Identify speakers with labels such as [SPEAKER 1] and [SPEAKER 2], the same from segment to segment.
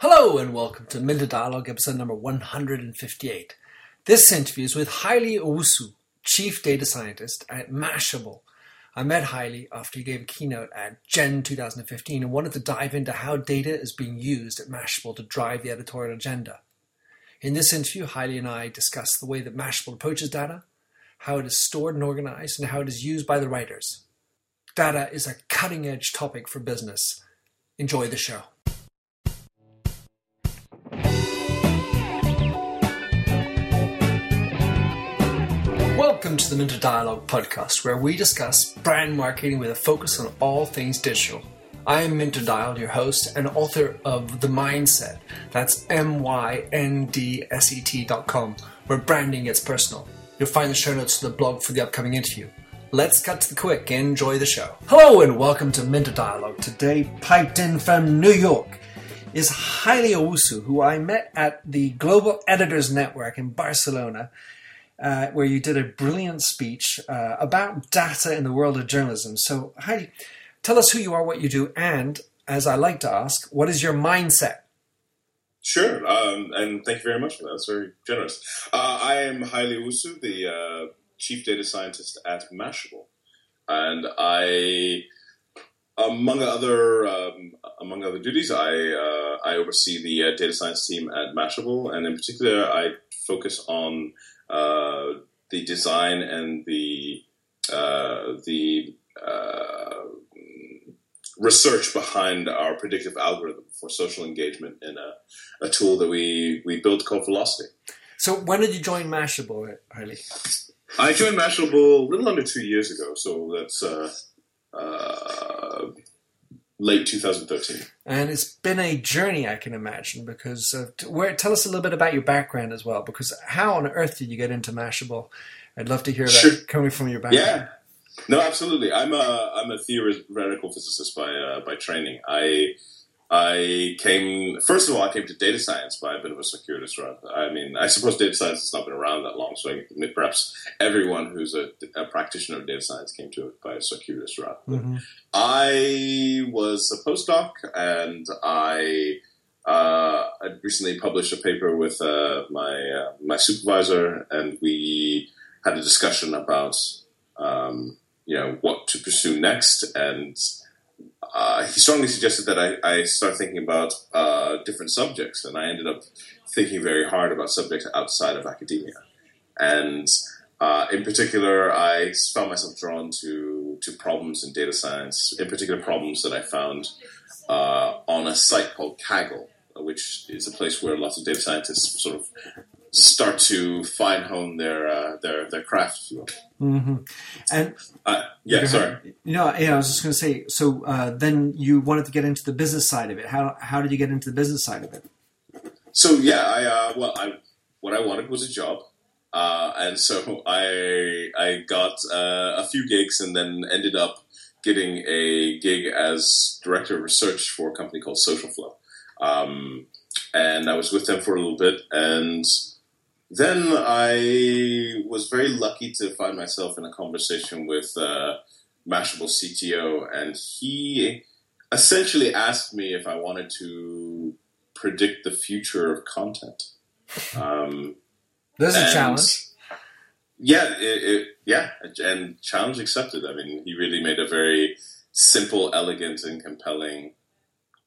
[SPEAKER 1] Hello and welcome to Minter Dialogue episode number 158. This interview is with Haile Owusu, Chief Data Scientist at Mashable. I met Haile after he gave a keynote at Gen 2015 and wanted to dive into how data is being used at Mashable to drive the editorial agenda. In this interview, Haile and I discuss the way that Mashable approaches data, how it is stored and organized, and how it is used by the writers. Data is a cutting edge topic for business. Enjoy the show. Welcome to the Minter Dialogue podcast, where we discuss brand marketing with a focus on all things digital. I am Minter Dial, your host and author of The Myndset. That's M Y N D S E T dot com, where branding gets personal. You'll find the show notes to the blog for the upcoming interview. Let's cut to the quick and enjoy the show. Hello and welcome to Minter Dialogue. Today, piped in from New York, is Haile Owusu, who I met at the Global Editors Network in Barcelona uh, where you did a brilliant speech uh, about data in the world of journalism. So, Haile, tell us who you are, what you do, and as I like to ask, what is your mindset?
[SPEAKER 2] Sure, um, and thank you very much for that. That's very generous. Uh, I am Haile Owusu, the uh, chief data scientist at Mashable, and I, among other um, among other duties, I uh, I oversee the uh, data science team at Mashable, and in particular, I focus on uh, the design and the uh, the uh, research behind our predictive algorithm for social engagement in a, a tool that we we built called Velocity.
[SPEAKER 1] So when did you join Mashable, Haile?
[SPEAKER 2] I joined Mashable a little under two years ago, so that's uh, uh, late 2013.
[SPEAKER 1] And it's been a journey, I can imagine, because uh, where, tell us a little bit about your background as well, because how on earth did you get into Mashable? I'd love to hear that
[SPEAKER 2] Sure.
[SPEAKER 1] coming from your background.
[SPEAKER 2] Yeah. No, absolutely. I'm a I'm a theoretical physicist by uh, by training. I I came first of all. I came to data science by a bit of a circuitous route. I mean, I suppose data science has not been around that long, so I, perhaps everyone who's a, a practitioner of data science came to it by a circuitous route.
[SPEAKER 1] Mhm.
[SPEAKER 2] I was a postdoc, and I uh, had recently published a paper with uh, my uh, my supervisor, and we had a discussion about um, you know what to pursue next. And uh, he strongly suggested that I, I start thinking about uh, different subjects, and I ended up thinking very hard about subjects outside of academia, and. Uh, in particular, I found myself drawn to to problems in data science, in particular problems that I found uh, on a site called Kaggle, which is a place where lots of data scientists sort of start to fine hone their uh, their their craft. You.
[SPEAKER 1] Hmm And
[SPEAKER 2] Uh, yeah, sorry.
[SPEAKER 1] You know, yeah, I was just going to say. So uh, then you wanted to get into the business side of it. How how did you get into the business side of it?
[SPEAKER 2] So yeah, I uh, well, I what I wanted was a job, uh, and so I I got uh, a few gigs, and then ended up getting a gig as director of research for a company called SocialFlow, um, and I was with them for a little bit, and then I was very lucky to find myself in a conversation with uh, Mashable CTO, and he essentially asked me if I wanted to predict the future of content. Um,
[SPEAKER 1] There's a challenge.
[SPEAKER 2] Yeah, it, it, yeah, and challenge accepted. I mean, he really made a very simple, elegant, and compelling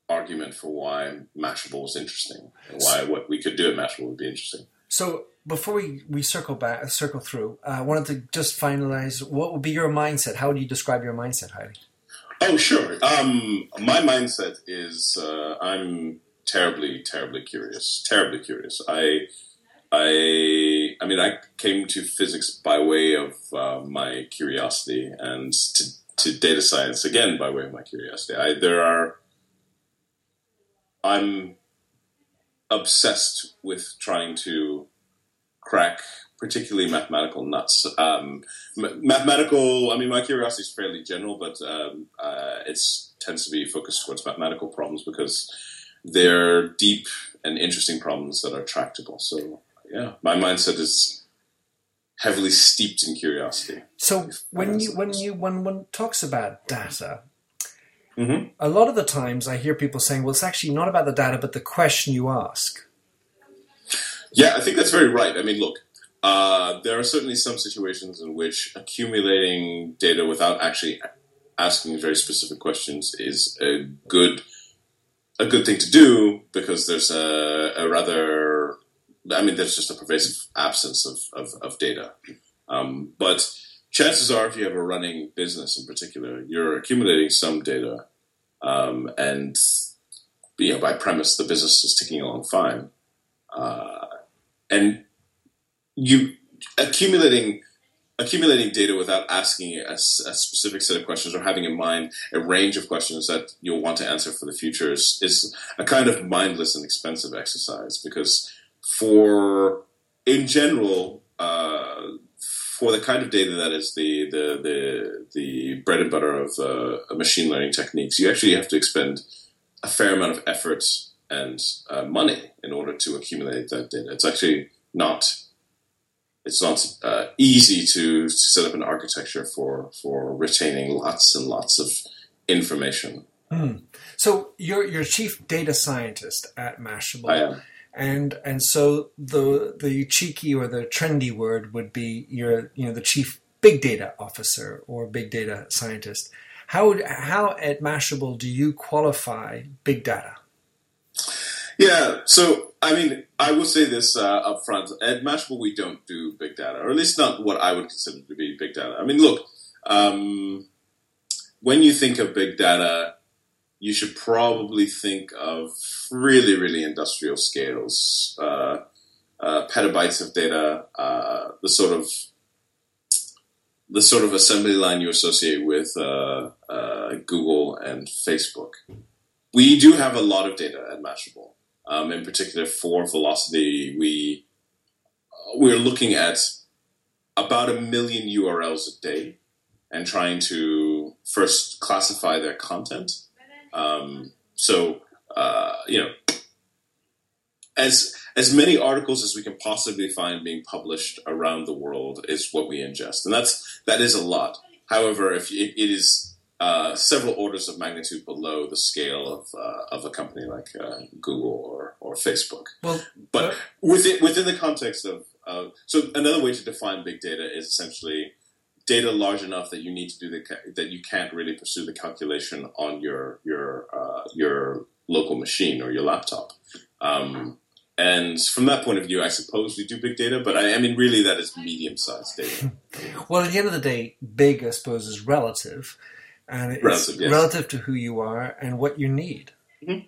[SPEAKER 2] argument for why Mashable was interesting, and why what we could do at Mashable would be interesting.
[SPEAKER 1] So before we, we circle back, circle through, uh, I wanted to just finalize. What would be your mindset? How would you describe your mindset, Haile?
[SPEAKER 2] Oh, sure. Um, my mindset is uh, I'm terribly, terribly curious. Terribly curious. I, I, I mean, I came to physics by way of uh, my curiosity, and to, to data science again by way of my curiosity. I, there are, I'm obsessed with trying to crack particularly mathematical nuts. Um, ma- mathematical, I mean, my curiosity is fairly general, but um, uh, it tends to be focused towards mathematical problems because they're deep and interesting problems that are tractable. So, yeah, my mindset is heavily steeped in curiosity.
[SPEAKER 1] So when you when you when one talks about data,
[SPEAKER 2] Mm-hmm.
[SPEAKER 1] A lot of the times I hear people saying, well, it's actually not about the data, but the question you ask.
[SPEAKER 2] Yeah, I think that's very right. I mean, look, uh, there are certainly some situations in which accumulating data without actually asking very specific questions is a good a good thing to do because there's a, a rather I mean there's just a pervasive absence of, of, of data. Um, but chances are if you have a running business in particular, you're accumulating some data um, and you know by premise the business is ticking along fine. Uh, and you accumulating accumulating data without asking a, a, specific set of questions or having in mind a range of questions that you'll want to answer for the future is, is a kind of mindless and expensive exercise because for in general uh, for the kind of data that is the the the, the bread and butter of uh, machine learning techniques you actually have to expend a fair amount of effort and uh, money in order to accumulate that data it's actually not it's not uh, easy to, to set up an architecture for for retaining lots and lots of information.
[SPEAKER 1] Mm. So you're you're chief data scientist at Mashable. And and so the the cheeky or the trendy word would be you're you know the chief big data officer or big data scientist. How how at Mashable do you qualify big data?
[SPEAKER 2] Yeah, so I mean, I will say this uh, up front. At Mashable, we don't do big data, or at least not what I would consider to be big data. I mean, look, um, when you think of big data, you should probably think of really, really industrial scales, uh, uh, petabytes of data, uh, the sort of the sort of assembly line you associate with uh, uh, Google and Facebook. We do have a lot of data at Mashable. Um, in particular, for velocity, we we're looking at about a million URLs a day and trying to first classify their content. Um, so uh, you know, as as many articles as we can possibly find being published around the world is what we ingest, and that's that is a lot. However, if it, it is uh, several orders of magnitude below the scale of uh, of a company like uh, Google or, or Facebook.
[SPEAKER 1] Well,
[SPEAKER 2] but within within the context of so another way to define big data is essentially data large enough that you need to do the that you can't really pursue the calculation on your your uh, your local machine or your laptop. Um, and from that point of view, I suppose we do big data, but I, I mean, really, that is medium-sized data.
[SPEAKER 1] well, at the end of the day, big, I suppose, is relative and it's relative, yes. relative to who you are and what you need.
[SPEAKER 2] Mm-hmm.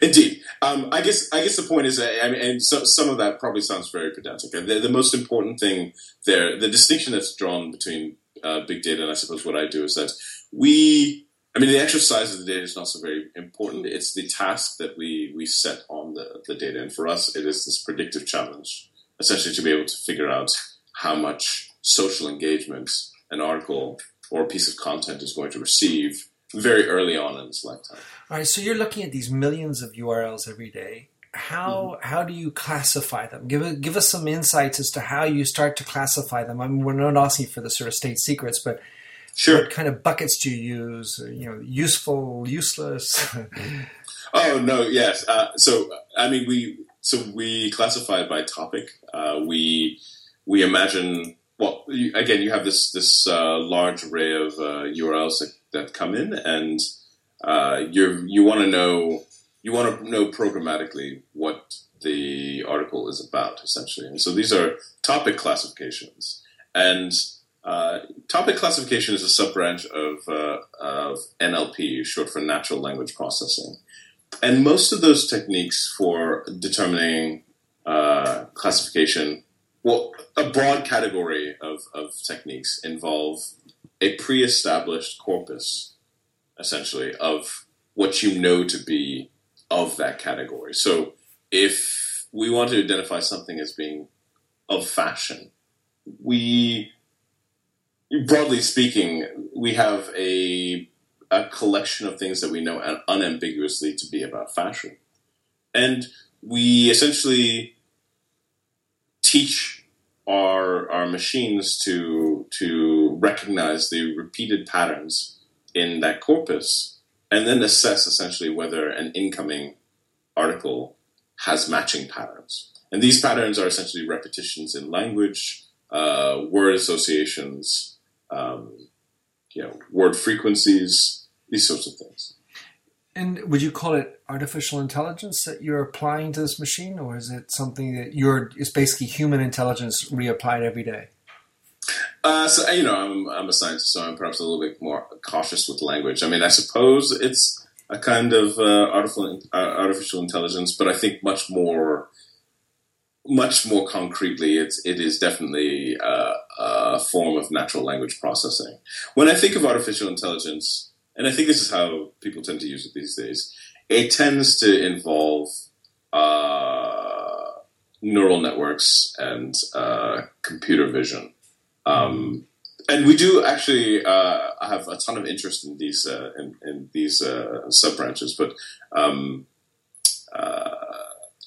[SPEAKER 2] Indeed, um, I guess I guess the point is, I mean, and so, some of that probably sounds very pedantic. The, the, most important thing there, the distinction that's drawn between uh, big data and I suppose what I do is that we, I mean, the actual size of the data is not so very important. It's the task that we we set on the, the data, and for us, it is this predictive challenge, essentially to be able to figure out how much social engagement an article or a piece of content is going to receive very early on in its lifetime.
[SPEAKER 1] All right, so you're looking at these millions of URLs every day. How mm-hmm. how do you classify them? Give give us some insights as to how you start to classify them. I mean, we're not asking for the sort of state secrets, but
[SPEAKER 2] sure.
[SPEAKER 1] what kind of buckets do you use? You know, useful, useless.
[SPEAKER 2] oh no, yes. Uh, so I mean, we so we classify by topic. Uh, we we imagine well, you, again, you have this this uh, large array of uh, URLs that, that come in, and uh, you you want to know you want to know programmatically what the article is about, essentially. And so these are topic classifications, and uh, topic classification is a sub branch of, uh, of NLP, short for natural language processing. And most of those techniques for determining uh, classification well, a broad category of, of techniques involve a pre established corpus, essentially, of what you know to be of that category. So if we want to identify something as being of fashion, we, broadly speaking, we have a, a collection of things that we know unambiguously to be about fashion. And we essentially teach our our machines to to recognize the repeated patterns in that corpus and then assess essentially whether an incoming article has matching patterns. And these patterns are essentially repetitions in language, uh, word associations, um, you know, word frequencies, these sorts of things.
[SPEAKER 1] And would you call it artificial intelligence that you're applying to this machine, or is it something that you're? It's basically human intelligence reapplied every day.
[SPEAKER 2] Uh, so you know, I'm, I'm a scientist, so I'm perhaps a little bit more cautious with language. I mean, I suppose it's a kind of uh, artificial uh, artificial intelligence, but I think much more much more concretely, it's it is definitely uh, a form of natural language processing. When I think of artificial intelligence, and I think this is how people tend to use it these days, it tends to involve uh, neural networks and uh, computer vision. Um, and we do actually uh, have a ton of interest in these uh, in, in, these uh, sub branches, but um,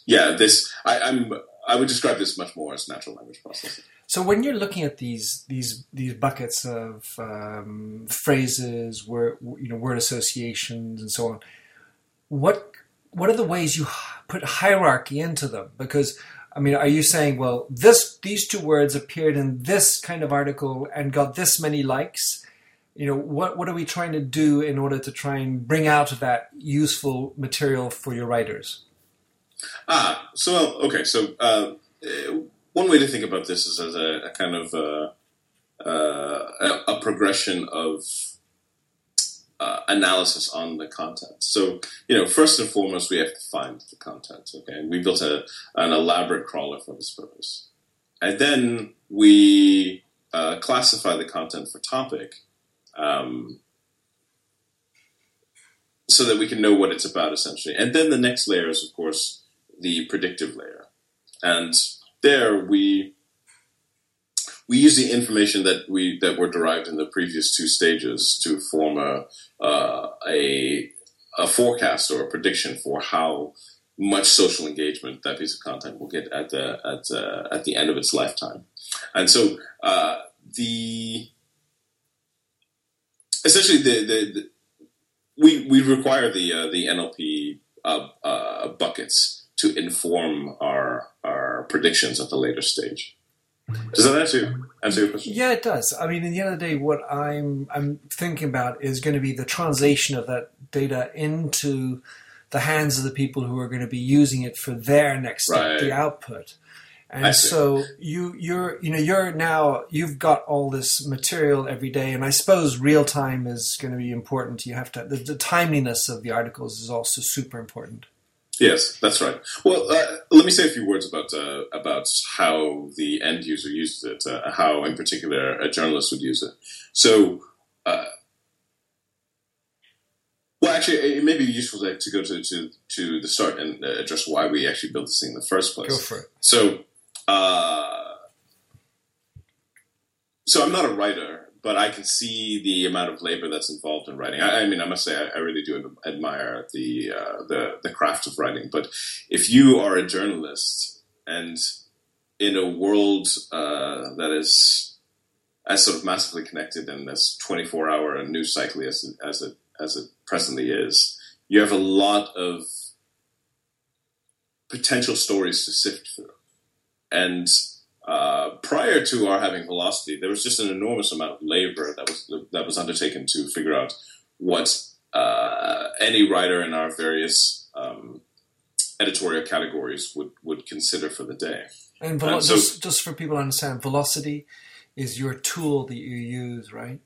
[SPEAKER 2] yeah, this I, I'm I would describe this much more as natural language processing.
[SPEAKER 1] So when you're looking at these these these buckets of um, phrases, word you know word associations, and so on, what what are the ways you put hierarchy into them? Because I mean, are you saying, well, this these two words appeared in this kind of article and got this many likes? You know, what what are we trying to do in order to try and bring out that useful material for your writers?
[SPEAKER 2] Ah, so okay, so uh, one way to think about this is as a, a kind of uh, uh, a, a, progression of uh, analysis on the content. So you know, first and foremost, we have to find the content. Okay, and we built a, an elaborate crawler for this purpose, and then we uh, classify the content for topic. Um, so that we can know what it's about essentially. And then the next layer is, of course, the predictive layer. And there we we use the information that we that were derived in the previous two stages to form a uh, a, a forecast or a prediction for how much social engagement that piece of content will get at the at uh, at the end of its lifetime. And so uh, the essentially the, the, the, we we require the uh, the NLP uh, uh, buckets to inform our our predictions at the later stage. Does that answer answer your question?
[SPEAKER 1] Yeah, it does. I mean, in the end of the day, what I'm I'm thinking about is going to be the translation of that data into the hands of the people who are going to be using it for their next step, the output. And so you you're you know you're now you've got all this material every day, and I suppose real time is going to be important. You have to the, the timeliness of the articles is also super important.
[SPEAKER 2] Yes, that's right. Well, uh, let me say a few words about uh, about how the end user uses it, uh, how, in particular, a journalist would use it. So, uh, well, actually, it may be useful to, to go to, to, to the start and uh, address why we actually built this thing in the first place.
[SPEAKER 1] Go for it.
[SPEAKER 2] So, uh, so I'm not a writer but I can see the amount of labor that's involved in writing. I, I mean, I must say, I, I really do admire the, uh, the the craft of writing. But if you are a journalist and in a world uh, that is as sort of massively connected and as 24 hour news cycle as, as it as it presently is, you have a lot of potential stories to sift through, and uh, prior to our having velocity, there was just an enormous amount of labor that was that was undertaken to figure out what uh, any writer in our various um, editorial categories would, would consider for the day.
[SPEAKER 1] And, velo- and so, just, just for people to understand, velocity is your tool that you use, right?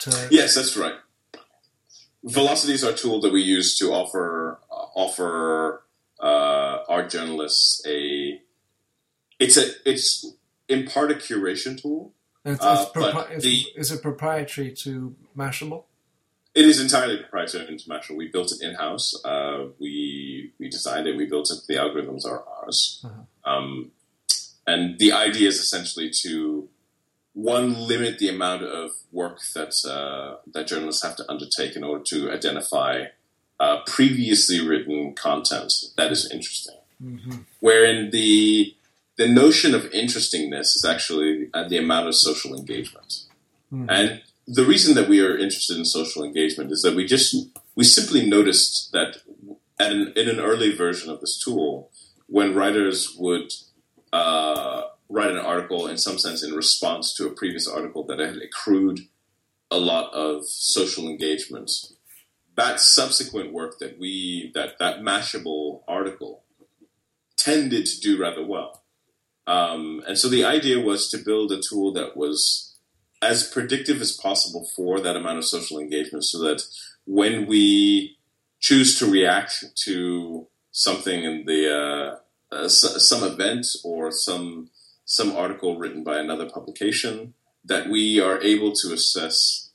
[SPEAKER 2] To- yes, that's right. Velocity is our tool that we use to offer uh, offer uh, our journalists a it's a it's in part a curation tool.
[SPEAKER 1] It's, uh, propri- the, is it proprietary to Mashable?
[SPEAKER 2] It is entirely proprietary to Mashable. We built it in house. Uh, we we designed it. We built it. The algorithms are ours. Uh-huh. Um, and the idea is essentially to one limit the amount of work that uh, that journalists have to undertake in order to identify uh, previously written content that is interesting. Mm-hmm. Wherein the the notion of interestingness is actually uh, the amount of social engagement. Mm-hmm. And the reason that we are interested in social engagement is that we just we simply noticed that an, in an early version of this tool, when writers would uh, write an article in some sense in response to a previous article that had accrued a lot of social engagement, that subsequent work that we that that mashable article tended to do rather well. Um, and so the idea was to build a tool that was as predictive as possible for that amount of social engagement so that when we choose to react to something in the uh, uh, some event or some some article written by another publication that we are able to assess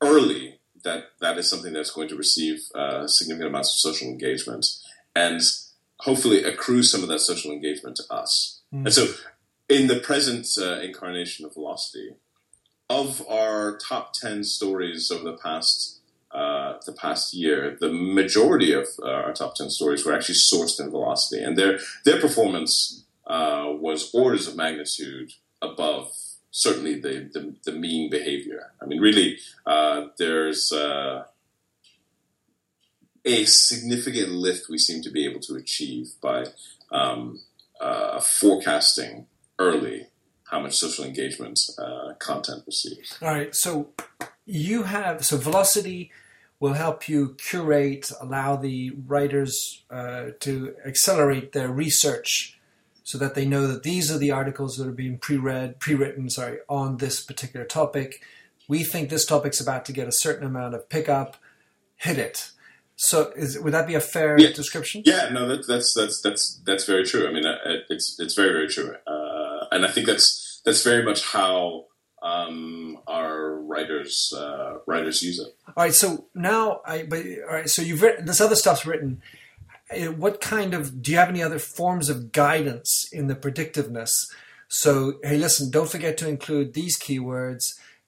[SPEAKER 2] early that that is something that's going to receive uh, significant amounts of social engagement and hopefully accrue some of that social engagement to us. Mm. And so, in the present uh, incarnation of Velocity, of our top ten stories over the past uh, the past year, the majority of uh, our top ten stories were actually sourced in Velocity, and their their performance uh, was orders of magnitude above certainly the, the, the mean behavior. I mean, really, uh, there's uh, a significant lift we seem to be able to achieve by um, uh, forecasting early how much social engagement uh, content receives.
[SPEAKER 1] All right, so you have so Velocity will help you curate, allow the writers uh, to accelerate their research so that they know that these are the articles that are being pre-read, pre-written, sorry, on this particular topic. We think this topic's about to get a certain amount of pickup. Hit it. So, is, would that be a fair
[SPEAKER 2] yeah.
[SPEAKER 1] description?
[SPEAKER 2] Yeah, no, that, that's that's that's that's very true. I mean, uh, it's it's very very true, uh, and I think that's that's very much how um, our writers uh, writers use it.
[SPEAKER 1] All right, so now I but all right, so you've written this other stuff's written what kind of do you have any other forms of guidance in the predictiveness? So, hey, listen, don't forget to include these keywords.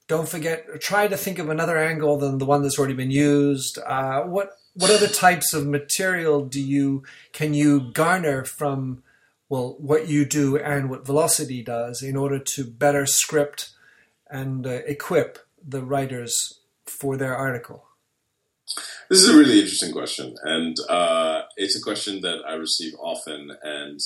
[SPEAKER 1] Don't forget, try to think of another angle than the one that's already been used. Uh, what what other types of material do you can you garner from well what you do and what Velocity does in order to better script and uh, equip the writers for their article?
[SPEAKER 2] This is a really interesting question, and uh, it's a question that I receive often, and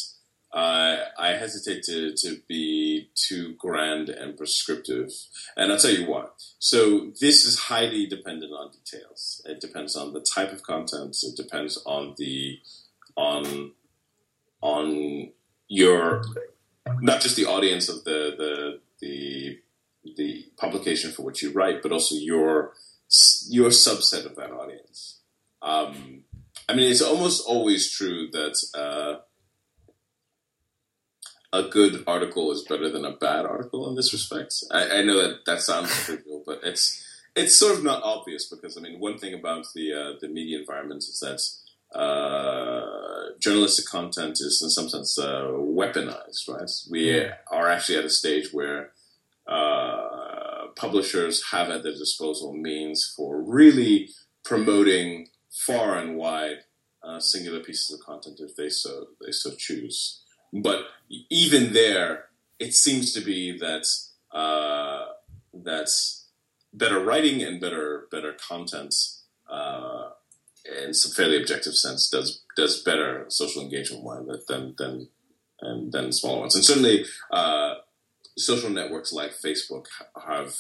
[SPEAKER 2] I hesitate to, to be too grand and prescriptive. And I'll tell you why. So this is highly dependent on details. It depends on the type of content. It depends on the on on your not just the audience of the the the the publication for which you write, but also your you're subset of that audience. Um, I mean, it's almost always true that uh, a good article is better than a bad article in this respect. I, I know that that sounds trivial, but it's it's sort of not obvious because I mean, one thing about the uh, the media environment is that uh, journalistic content is in some sense uh, weaponized. Right? We are actually at a stage where uh, publishers have at their disposal means for really promoting far and wide uh, singular pieces of content if they so they so choose. But even there, it seems to be that uh, that's better writing and better better content uh, in some fairly objective sense does does better social engagement than than and than smaller ones. And certainly, uh, social networks like Facebook have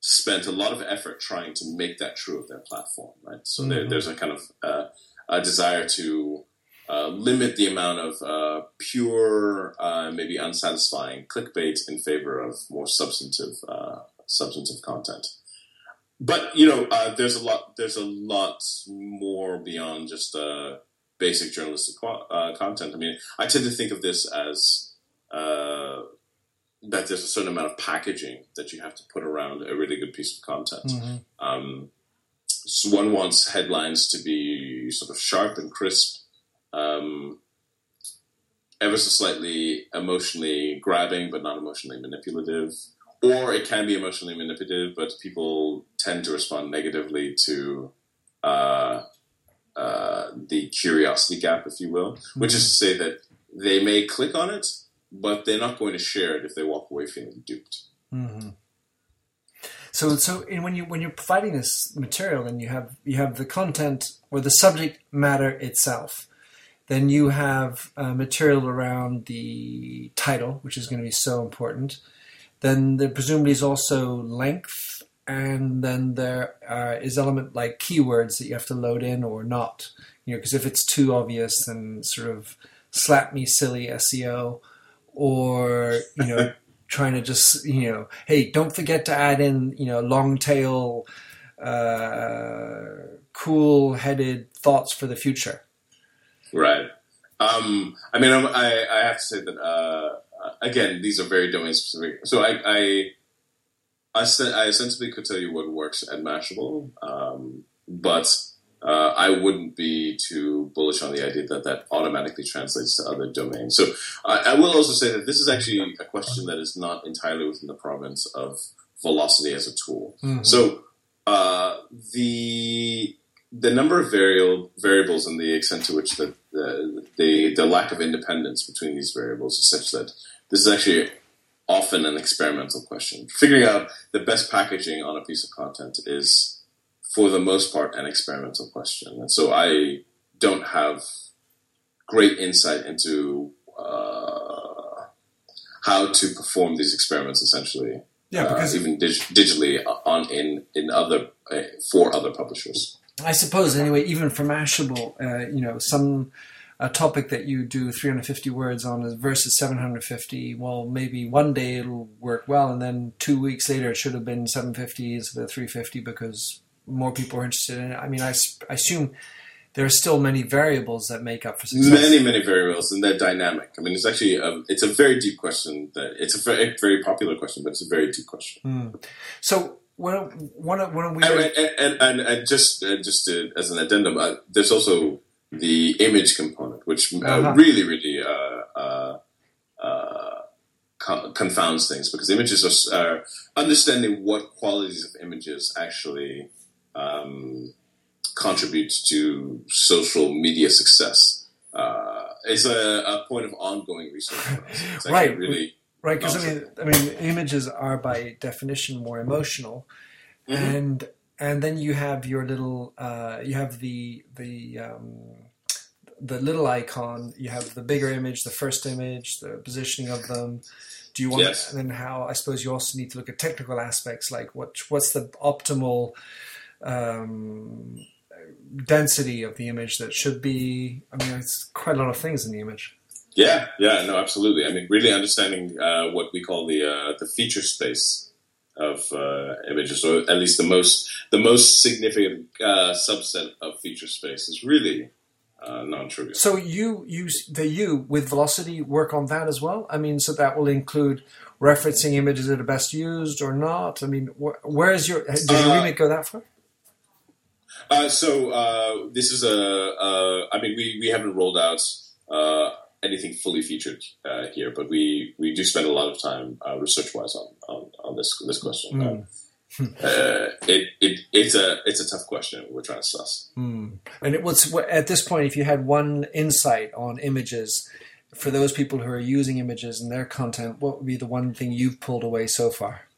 [SPEAKER 2] spent a lot of effort trying to make that true of their platform, right? So mm-hmm. there, there's a kind of uh, a desire to uh, limit the amount of uh, pure, uh, maybe unsatisfying clickbait in favor of more substantive, uh, substantive content. But you know, uh, there's a lot. There's a lot more beyond just basic journalistic content. I mean, I tend to think of this as that there's a certain amount of packaging that you have to put around a really good piece of content. Mm-hmm. Um, so one wants headlines to be sort of sharp and crisp, um, ever so slightly emotionally grabbing, but not emotionally manipulative. Or it can be emotionally manipulative, but people tend to respond negatively to uh, uh, the curiosity gap, if you will, which is to say that they may click on it, but they're not going to share it if they walk away feeling duped.
[SPEAKER 1] Mm-hmm. So so in, when you when you're providing this material, then you have you have the content or the subject matter itself. Then you have uh, material around the title, which is going to be so important. Then there presumably is also length, and then there uh, is element like keywords that you have to load in or not. You know, because if it's too obvious, then sort of slap me silly SEO, or you know, trying to just you know, hey, don't forget to add in you know long tail, uh, cool headed thoughts for the future.
[SPEAKER 2] Right. Um, I mean, I'm, i I have to say that uh, again, these are very domain specific. So I I, I, I essentially could tell you what works at Mashable, um, but uh, I wouldn't be too bullish on the idea that that automatically translates to other domains. So I, I will also say that this is actually a question that is not entirely within the province of velocity as a tool. Mm-hmm. So uh, the the number of variable, variables and the extent to which the, the, the, the lack of independence between these variables is such that this is actually often an experimental question. Figuring out the best packaging on a piece of content is, for the most part, an experimental question. And so I don't have great insight into uh, how to perform these experiments essentially.
[SPEAKER 1] Yeah, because
[SPEAKER 2] uh, even dig- digitally on in in other uh, for other publishers.
[SPEAKER 1] I suppose anyway, even for Mashable, uh, you know, some a topic that you do 350 words on versus 750. Well, maybe one day it'll work well, and then two weeks later it should have been 750 instead of 350 because more people are interested in it. I mean, I, I assume there are still many variables that make up for success.
[SPEAKER 2] Many, many variables, and they're dynamic. I mean, it's actually a, it's a very deep question. That it's a very, very popular question, but it's a very deep question.
[SPEAKER 1] Mm. So when when when we
[SPEAKER 2] and, and, and, and just uh, just to, as an addendum, uh, there's also the image component, which uh, uh-huh. really really uh, uh, uh, confounds things because images are understanding what qualities of images actually um, contribute to social media success. is a, a, point of ongoing research.
[SPEAKER 1] right. Really right? Because I mean, I mean, images are by definition more emotional, mm-hmm. and and then you have your little, uh, you have the the um, the little icon. You have the bigger image, the first image, the positioning of them. Do you want? Yes. And then how? I suppose you also need to look at technical aspects like what what's the optimal. Um, density of the image that should be i mean it's quite a lot of things in the image
[SPEAKER 2] yeah, yeah, no, absolutely. I mean, really understanding uh, what we call the uh, the feature space of uh, images, or at least the most the most significant uh, subset of feature space, is really uh, non-trivial.
[SPEAKER 1] So you use the you with Velocity work on that as well. I mean, so that will include referencing images that are best used or not. I mean, wh- where is your did your uh, remit go that far?
[SPEAKER 2] so this is a. I mean, we we haven't rolled out anything fully featured uh, here, but we, we do spend a lot of time uh, research wise on, on, on, this this question. Mm. Uh, it, it it's a it's a tough question we're trying to suss.
[SPEAKER 1] Mm. And it was at this point, if you had one insight on images for those people who are using images in their content, what would be the one thing you've pulled away so far?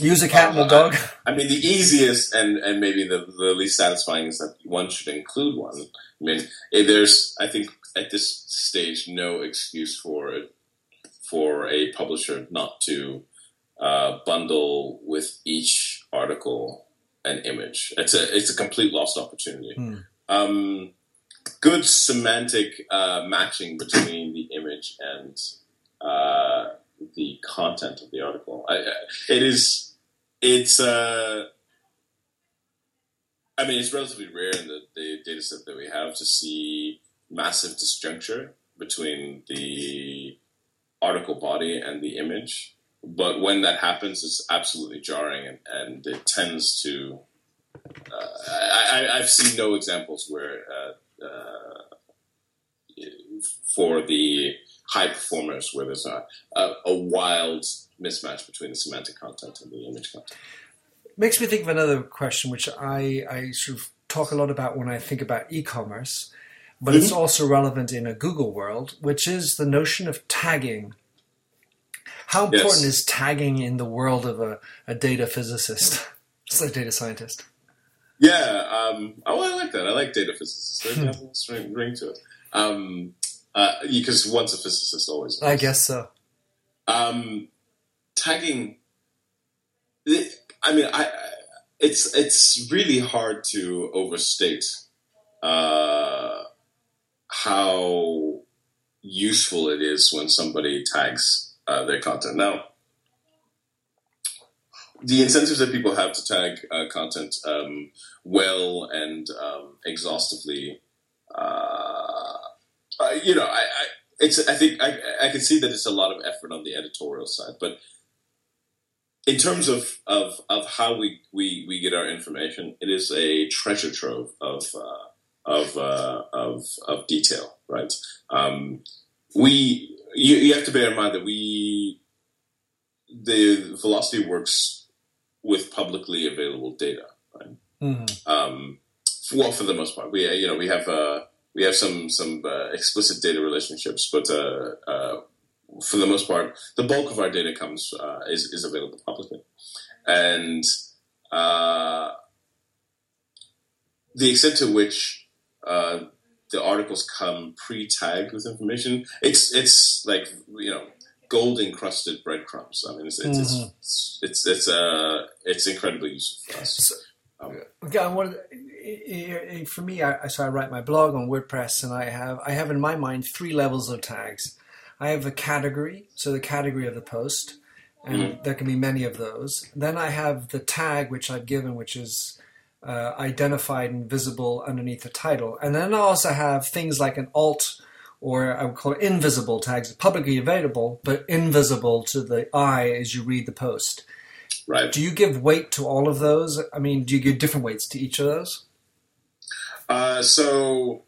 [SPEAKER 1] Use a cat and a dog.
[SPEAKER 2] I, I, mean, the easiest and, and maybe the, the least satisfying is that one should include one. I mean, there's I think at this stage no excuse for it for a publisher not to uh, bundle with each article an image. It's a it's a complete lost opportunity. Mm. Um, good semantic uh, matching between the image and uh, the content of the article. I, it is it's. Uh, I mean, it's relatively rare in the, the data set that we have to see massive disjuncture between the article body and the image. But when that happens, it's absolutely jarring, and, and it tends to. Uh, I, have seen no examples where, uh, uh, for the high performers, where there's a, a, a wild mismatch between the semantic content and the image content.
[SPEAKER 1] Makes me think of another question, which I, I sort of talk a lot about when I think about e-commerce, but mm-hmm. it's also relevant in a Google world, which is the notion of tagging. How important
[SPEAKER 2] Yes.
[SPEAKER 1] is tagging in the world of a, a data physicist? Just a data scientist.
[SPEAKER 2] Yeah, um, oh, I like that. I like data physicists.
[SPEAKER 1] Hmm.
[SPEAKER 2] There's a string ring to it. Um, uh, because once a physicist, always. a
[SPEAKER 1] I guess so.
[SPEAKER 2] Um, tagging. it- I mean, I- it's it's really hard to overstate uh, how useful it is when somebody tags uh, their content. Now, the incentives that people have to tag uh, content um, well and um, exhaustively, uh, you know, I, I it's I think I, I can see that it's a lot of effort on the editorial side, but in terms of of, of how we, we, we get our information, it is a treasure trove of uh, of, uh, of of detail, right? Um, we you, you have to bear in mind that we the velocity works with publicly available data, right?
[SPEAKER 1] hmm
[SPEAKER 2] um, well, for the most part, we you know we have uh, we have some some uh, explicit data relationships, but uh, uh, for the most part, the bulk of our data comes uh, is is available publicly, and uh, the extent to which uh, the articles come pre-tagged with information, it's it's like you know gold encrusted breadcrumbs. I mean, it's it's
[SPEAKER 1] Mhm.
[SPEAKER 2] it's it's it's, uh, it's incredibly useful for us.
[SPEAKER 1] So-
[SPEAKER 2] Um,
[SPEAKER 1] Okay, I wanted, i- i- for me, I, so I write my blog on WordPress, and I have I have in my mind three levels of tags. I have a category, so the category of the post, and there can be many of those. Then I have the tag which I've given, which is uh, identified and visible underneath the title, and then I also have things like an alt or I would call it invisible tags, publicly available but invisible to the eye as you read the post.
[SPEAKER 2] right.
[SPEAKER 1] Do you give weight to all of those? I mean, do you give different weights to each of those?
[SPEAKER 2] Uh, so,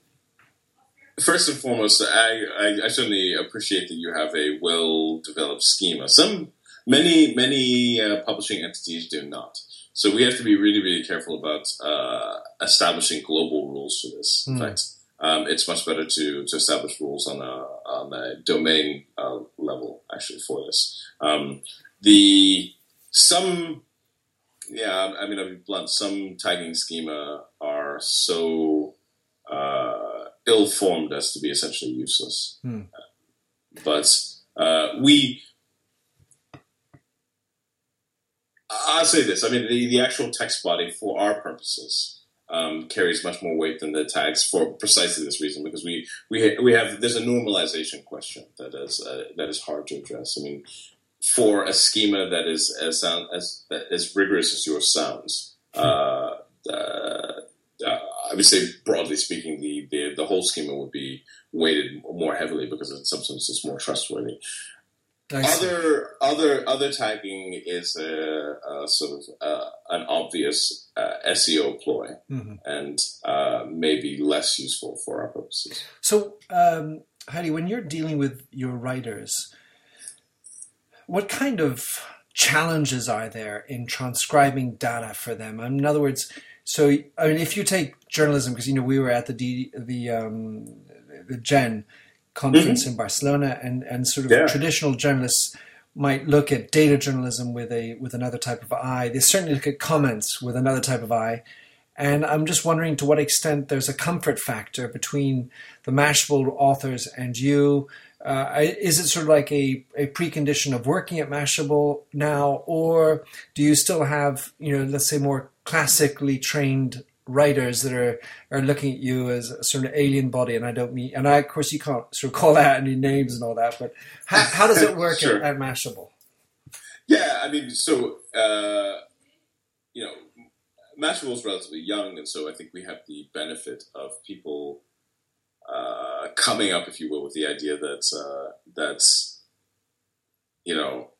[SPEAKER 2] first and foremost, I, I, I certainly appreciate that you have a well developed schema. Some, many, many uh, publishing entities do not. So we have to be really, really careful about uh, establishing global rules for this. In
[SPEAKER 1] Hmm.
[SPEAKER 2] fact, um, it's much better to, to establish rules on a, on a domain uh, level, actually, for this. Um, the some yeah, I mean, I'll be blunt. Some tagging schema are so uh, ill-formed as to be essentially useless.
[SPEAKER 1] Hmm.
[SPEAKER 2] But uh, we, I'll say this. I mean, the, the actual text body for our purposes um, carries much more weight than the tags for precisely this reason because we we ha- we have there's a normalization question that is uh, that is hard to address. I mean, for a schema that is as sound as as rigorous as yours sounds, uh, uh, uh, I would say broadly speaking, the, the the whole schema would be weighted more heavily because in some sense it's more trustworthy. Other other other tagging is a, a sort of uh, an obvious uh, SEO ploy
[SPEAKER 1] Mhm.
[SPEAKER 2] and uh, maybe less useful for our purposes.
[SPEAKER 1] So, um, Haile, when you're dealing with your writers, what kind of challenges are there in transcribing data for them? In other words, so I mean, if you take journalism, because you know we were at the D, the um, the Gen conference in Barcelona, and and sort of
[SPEAKER 2] Yeah.
[SPEAKER 1] traditional journalists might look at data journalism with a with another type of eye. They certainly look at comments with another type of eye. And I'm just wondering to what extent there's a comfort factor between the Mashable authors and you. Uh, is it sort of like a, a precondition of working at Mashable now, or do you still have, you know, let's say more classically trained writers that are, are looking at you as a sort of alien body? And I don't mean, and I, of course, you can't sort of call out any names and all that, but how, how does it work
[SPEAKER 2] Sure.
[SPEAKER 1] at, at Mashable?
[SPEAKER 2] Yeah, I mean, so uh, you know, Mashable is relatively young, and so I think we have the benefit of people uh, coming up, if you will, with the idea that uh, that's you know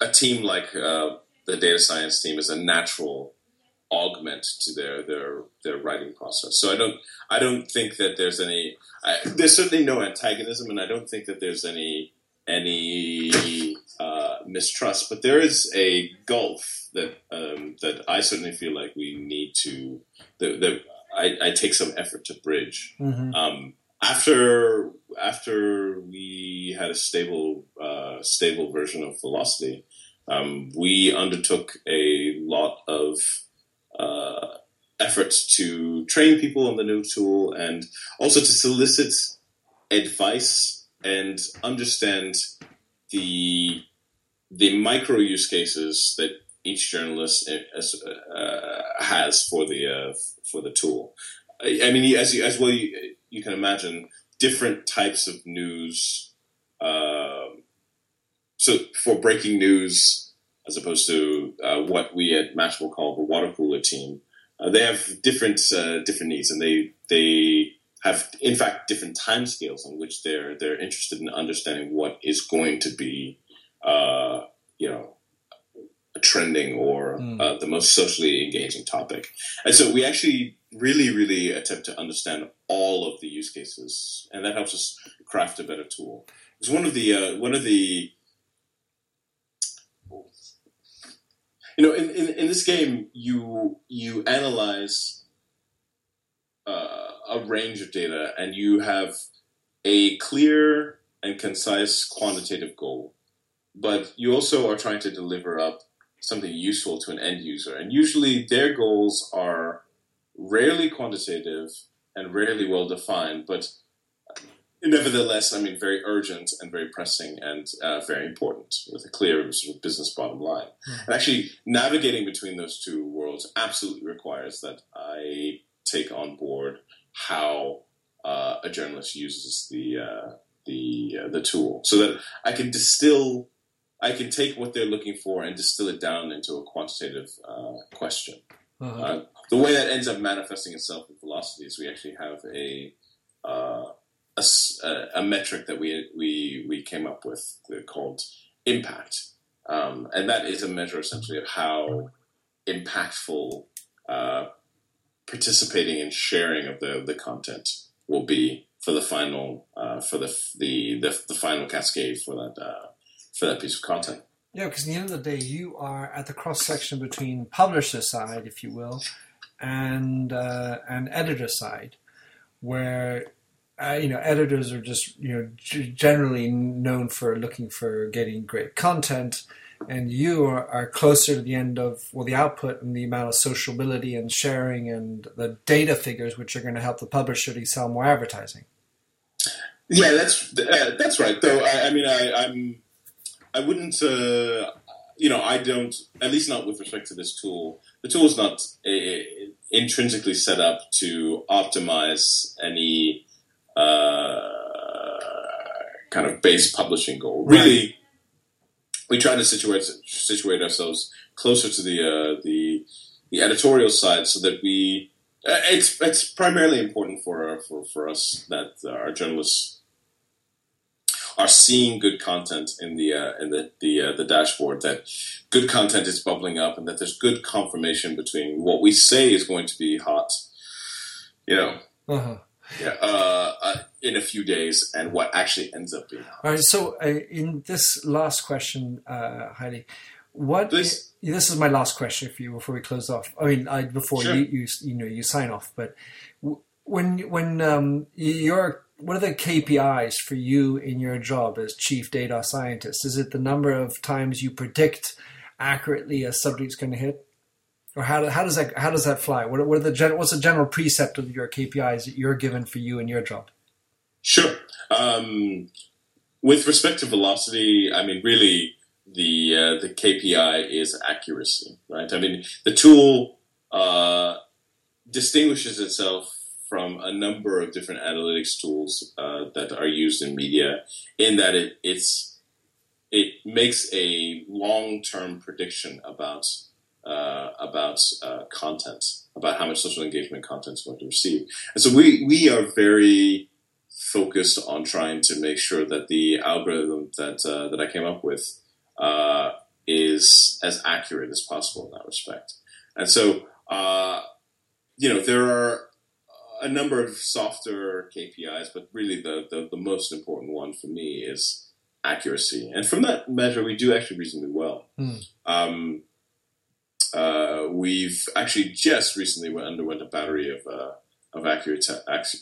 [SPEAKER 2] a team like uh, the data science team is a natural augment to their their their writing process. So I don't I don't think that there's any I, there's certainly no antagonism, and I don't think that there's any any uh, mistrust, but there is a gulf that um, that I certainly feel like we need to that, that I, I take some effort to bridge.
[SPEAKER 1] hmm
[SPEAKER 2] Um, after after we had a stable uh, uh, stable version of Velocity, um, we undertook a lot of uh, efforts to train people on the new tool and also to solicit advice and understand the the micro use cases that each journalist uh, has for the uh, for the tool. I mean, as you, as well you, you can imagine, different types of news. Uh, so for breaking news, as opposed to uh, what we at Mashable call the water cooler team, uh, they have different uh, different needs, and they they have in fact different timescales on which they're they're interested in understanding what is going to be uh, you know trending or mm. the most socially engaging topic. And so we actually really, really attempt to understand all of the use cases, and that helps us craft a better tool. Because one of the uh, one of the you know in, in, in this game you you analyze uh, a range of data and you have a clear and concise quantitative goal but you also are trying to deliver up something useful to an end user. And usually their goals are rarely quantitative and rarely well defined, but nevertheless, I mean, very urgent and very pressing and uh, very important with a clear sort of business bottom line. Mm-hmm. And actually, navigating between those two worlds absolutely requires that I take on board how uh, a journalist uses the uh, the uh, the tool, so that I can distill I can take what they're looking for and distill it down into a quantitative uh, question. Uh-huh. Uh, the way that ends up manifesting itself in velocity is we actually have a uh, a, a, metric that we we we came up with called impact, um, and that is a measure essentially of how impactful uh, participating and sharing of the the content will be for the final uh, for the, the the the final cascade for that uh, for that piece of content.
[SPEAKER 1] Yeah, because at the end of the day, you are at the cross section between publisher side, if you will, and uh, and editor side, where uh, you know editors are just you know g- generally known for looking for getting great content, and you are, are, closer to the end of well the output and the amount of sociability and sharing and the data figures which are going to help the publisher to sell more advertising.
[SPEAKER 2] Yeah, that's uh, that's right. Though I, I mean, I, I'm I wouldn't. Uh, you know, I don't. At least not with respect to this tool. The tool is not uh, intrinsically set up to optimize any kind of base publishing goal. Right. Really, we try to situate situate ourselves closer to the uh, the the editorial side so that we. Uh, it's it's primarily important for for for us that our journalists are seeing good content in the uh, in the the, uh, the dashboard that good content is bubbling up and that there's good confirmation between what we say is going to be hot, you know, uh-huh. Yeah, uh, uh in a few days and what actually ends up being.
[SPEAKER 1] All right. So uh, in this last question, uh, Haile, what this, is, this is my last question for you before we close off. I mean, I, before sure. you, you you know you sign off, but when when um, you're what are the KPIs for you in your job as chief data scientist? Is it the number of times you predict accurately a subject's going to hit, or how, how does that how does that fly? What, what are the gen, what's the general precept of your KPIs that you're given for you and your job?
[SPEAKER 2] Sure. Um, with respect to velocity, I mean, really, the uh, the KPI is accuracy, right? I mean, the tool uh, distinguishes itself from a number of different analytics tools uh, that are used in media, in that it it's it makes a long term prediction about uh, about uh, content, about how much social engagement content is going to receive, and so we we are very focused on trying to make sure that the algorithm that uh, that I came up with uh, is as accurate as possible in that respect, and so. Uh, you know, there are a number of softer KPIs, but really the, the, the, most important one for me is accuracy. And from that measure, we do actually reasonably well. Mm. Um, uh, we've actually just recently underwent a battery of uh, of accurate te-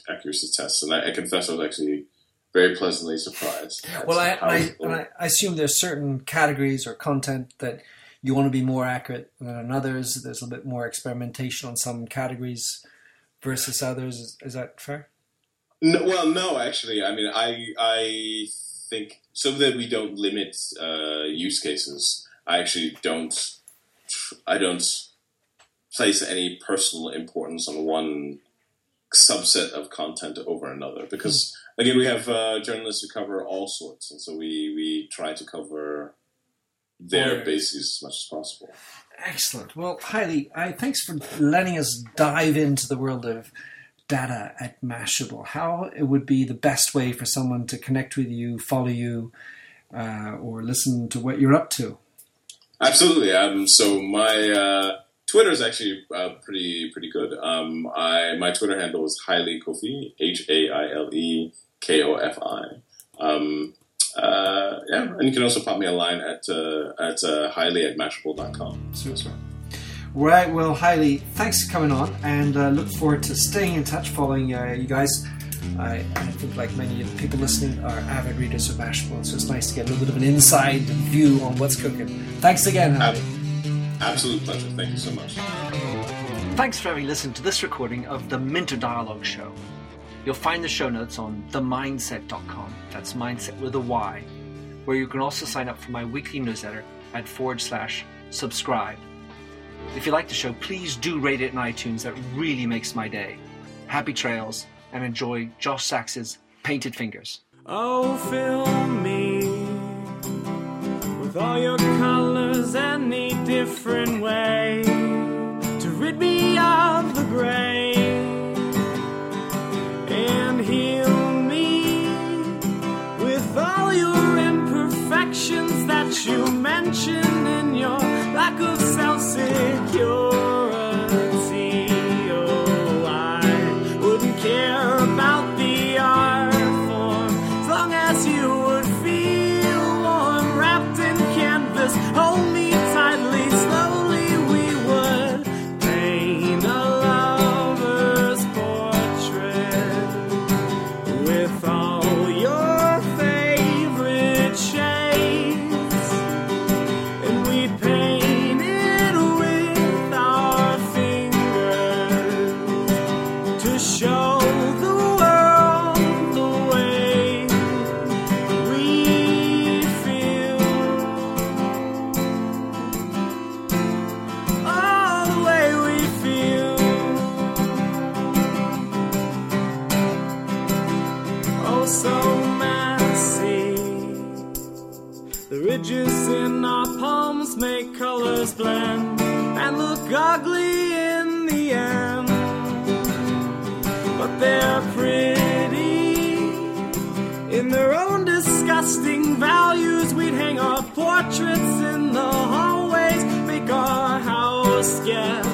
[SPEAKER 2] accuracy tests, and I, I, confess I was actually very pleasantly surprised.
[SPEAKER 3] Well, I, I, I, I assume there's certain categories or content that you want to be more accurate than others. There's a bit more experimentation on some categories versus others. Is, is that fair?
[SPEAKER 2] No, well, no, actually, I mean, I I think so that we don't limit uh, use cases. I actually don't. I don't place any personal importance on one subset of content over another because again we have uh, journalists who cover all sorts and so we we try to cover their right. bases as much as possible.
[SPEAKER 3] Excellent. Well Haile i thanks for letting us dive into the world of data at mashable. How it would be the best way for someone to connect with you follow you uh, or listen to what you're up to
[SPEAKER 2] absolutely um, so my uh, Twitter is actually uh, pretty pretty good. Um, I my Twitter handle is Haile Kofi, H A I L E K O F I. Um, uh, yeah, and you can also pop me a line at uh, at uh, Haile at Mashable.com.
[SPEAKER 3] Super. Right, well, Haile, thanks for coming on, and uh, look forward to staying in touch, following uh, you guys. I, I, think, like many of the people listening, are avid readers of Mashable, so it's nice to get a little bit of an inside view on what's cooking. Thanks again, Haile.
[SPEAKER 2] Absolute pleasure. Thank you so much.
[SPEAKER 3] Thanks for having listened to this recording of the Minter Dialogue Show. You'll find the show notes on themyndset.com. That's mindset with a Y, where you can also sign up for my weekly newsletter at forward slash subscribe. If you like the show, please do rate it in iTunes. That really makes my day. Happy trails and enjoy Josh Sachs's Painted Fingers. Oh, fill me with all your colors any different way to rid me of the gray and heal me with all your imperfections that you mention in your lack of self security.
[SPEAKER 4] plan and look ugly in the
[SPEAKER 3] end. But they're pretty in their own disgusting values. We'd hang our portraits in the hallways, make our house yeah.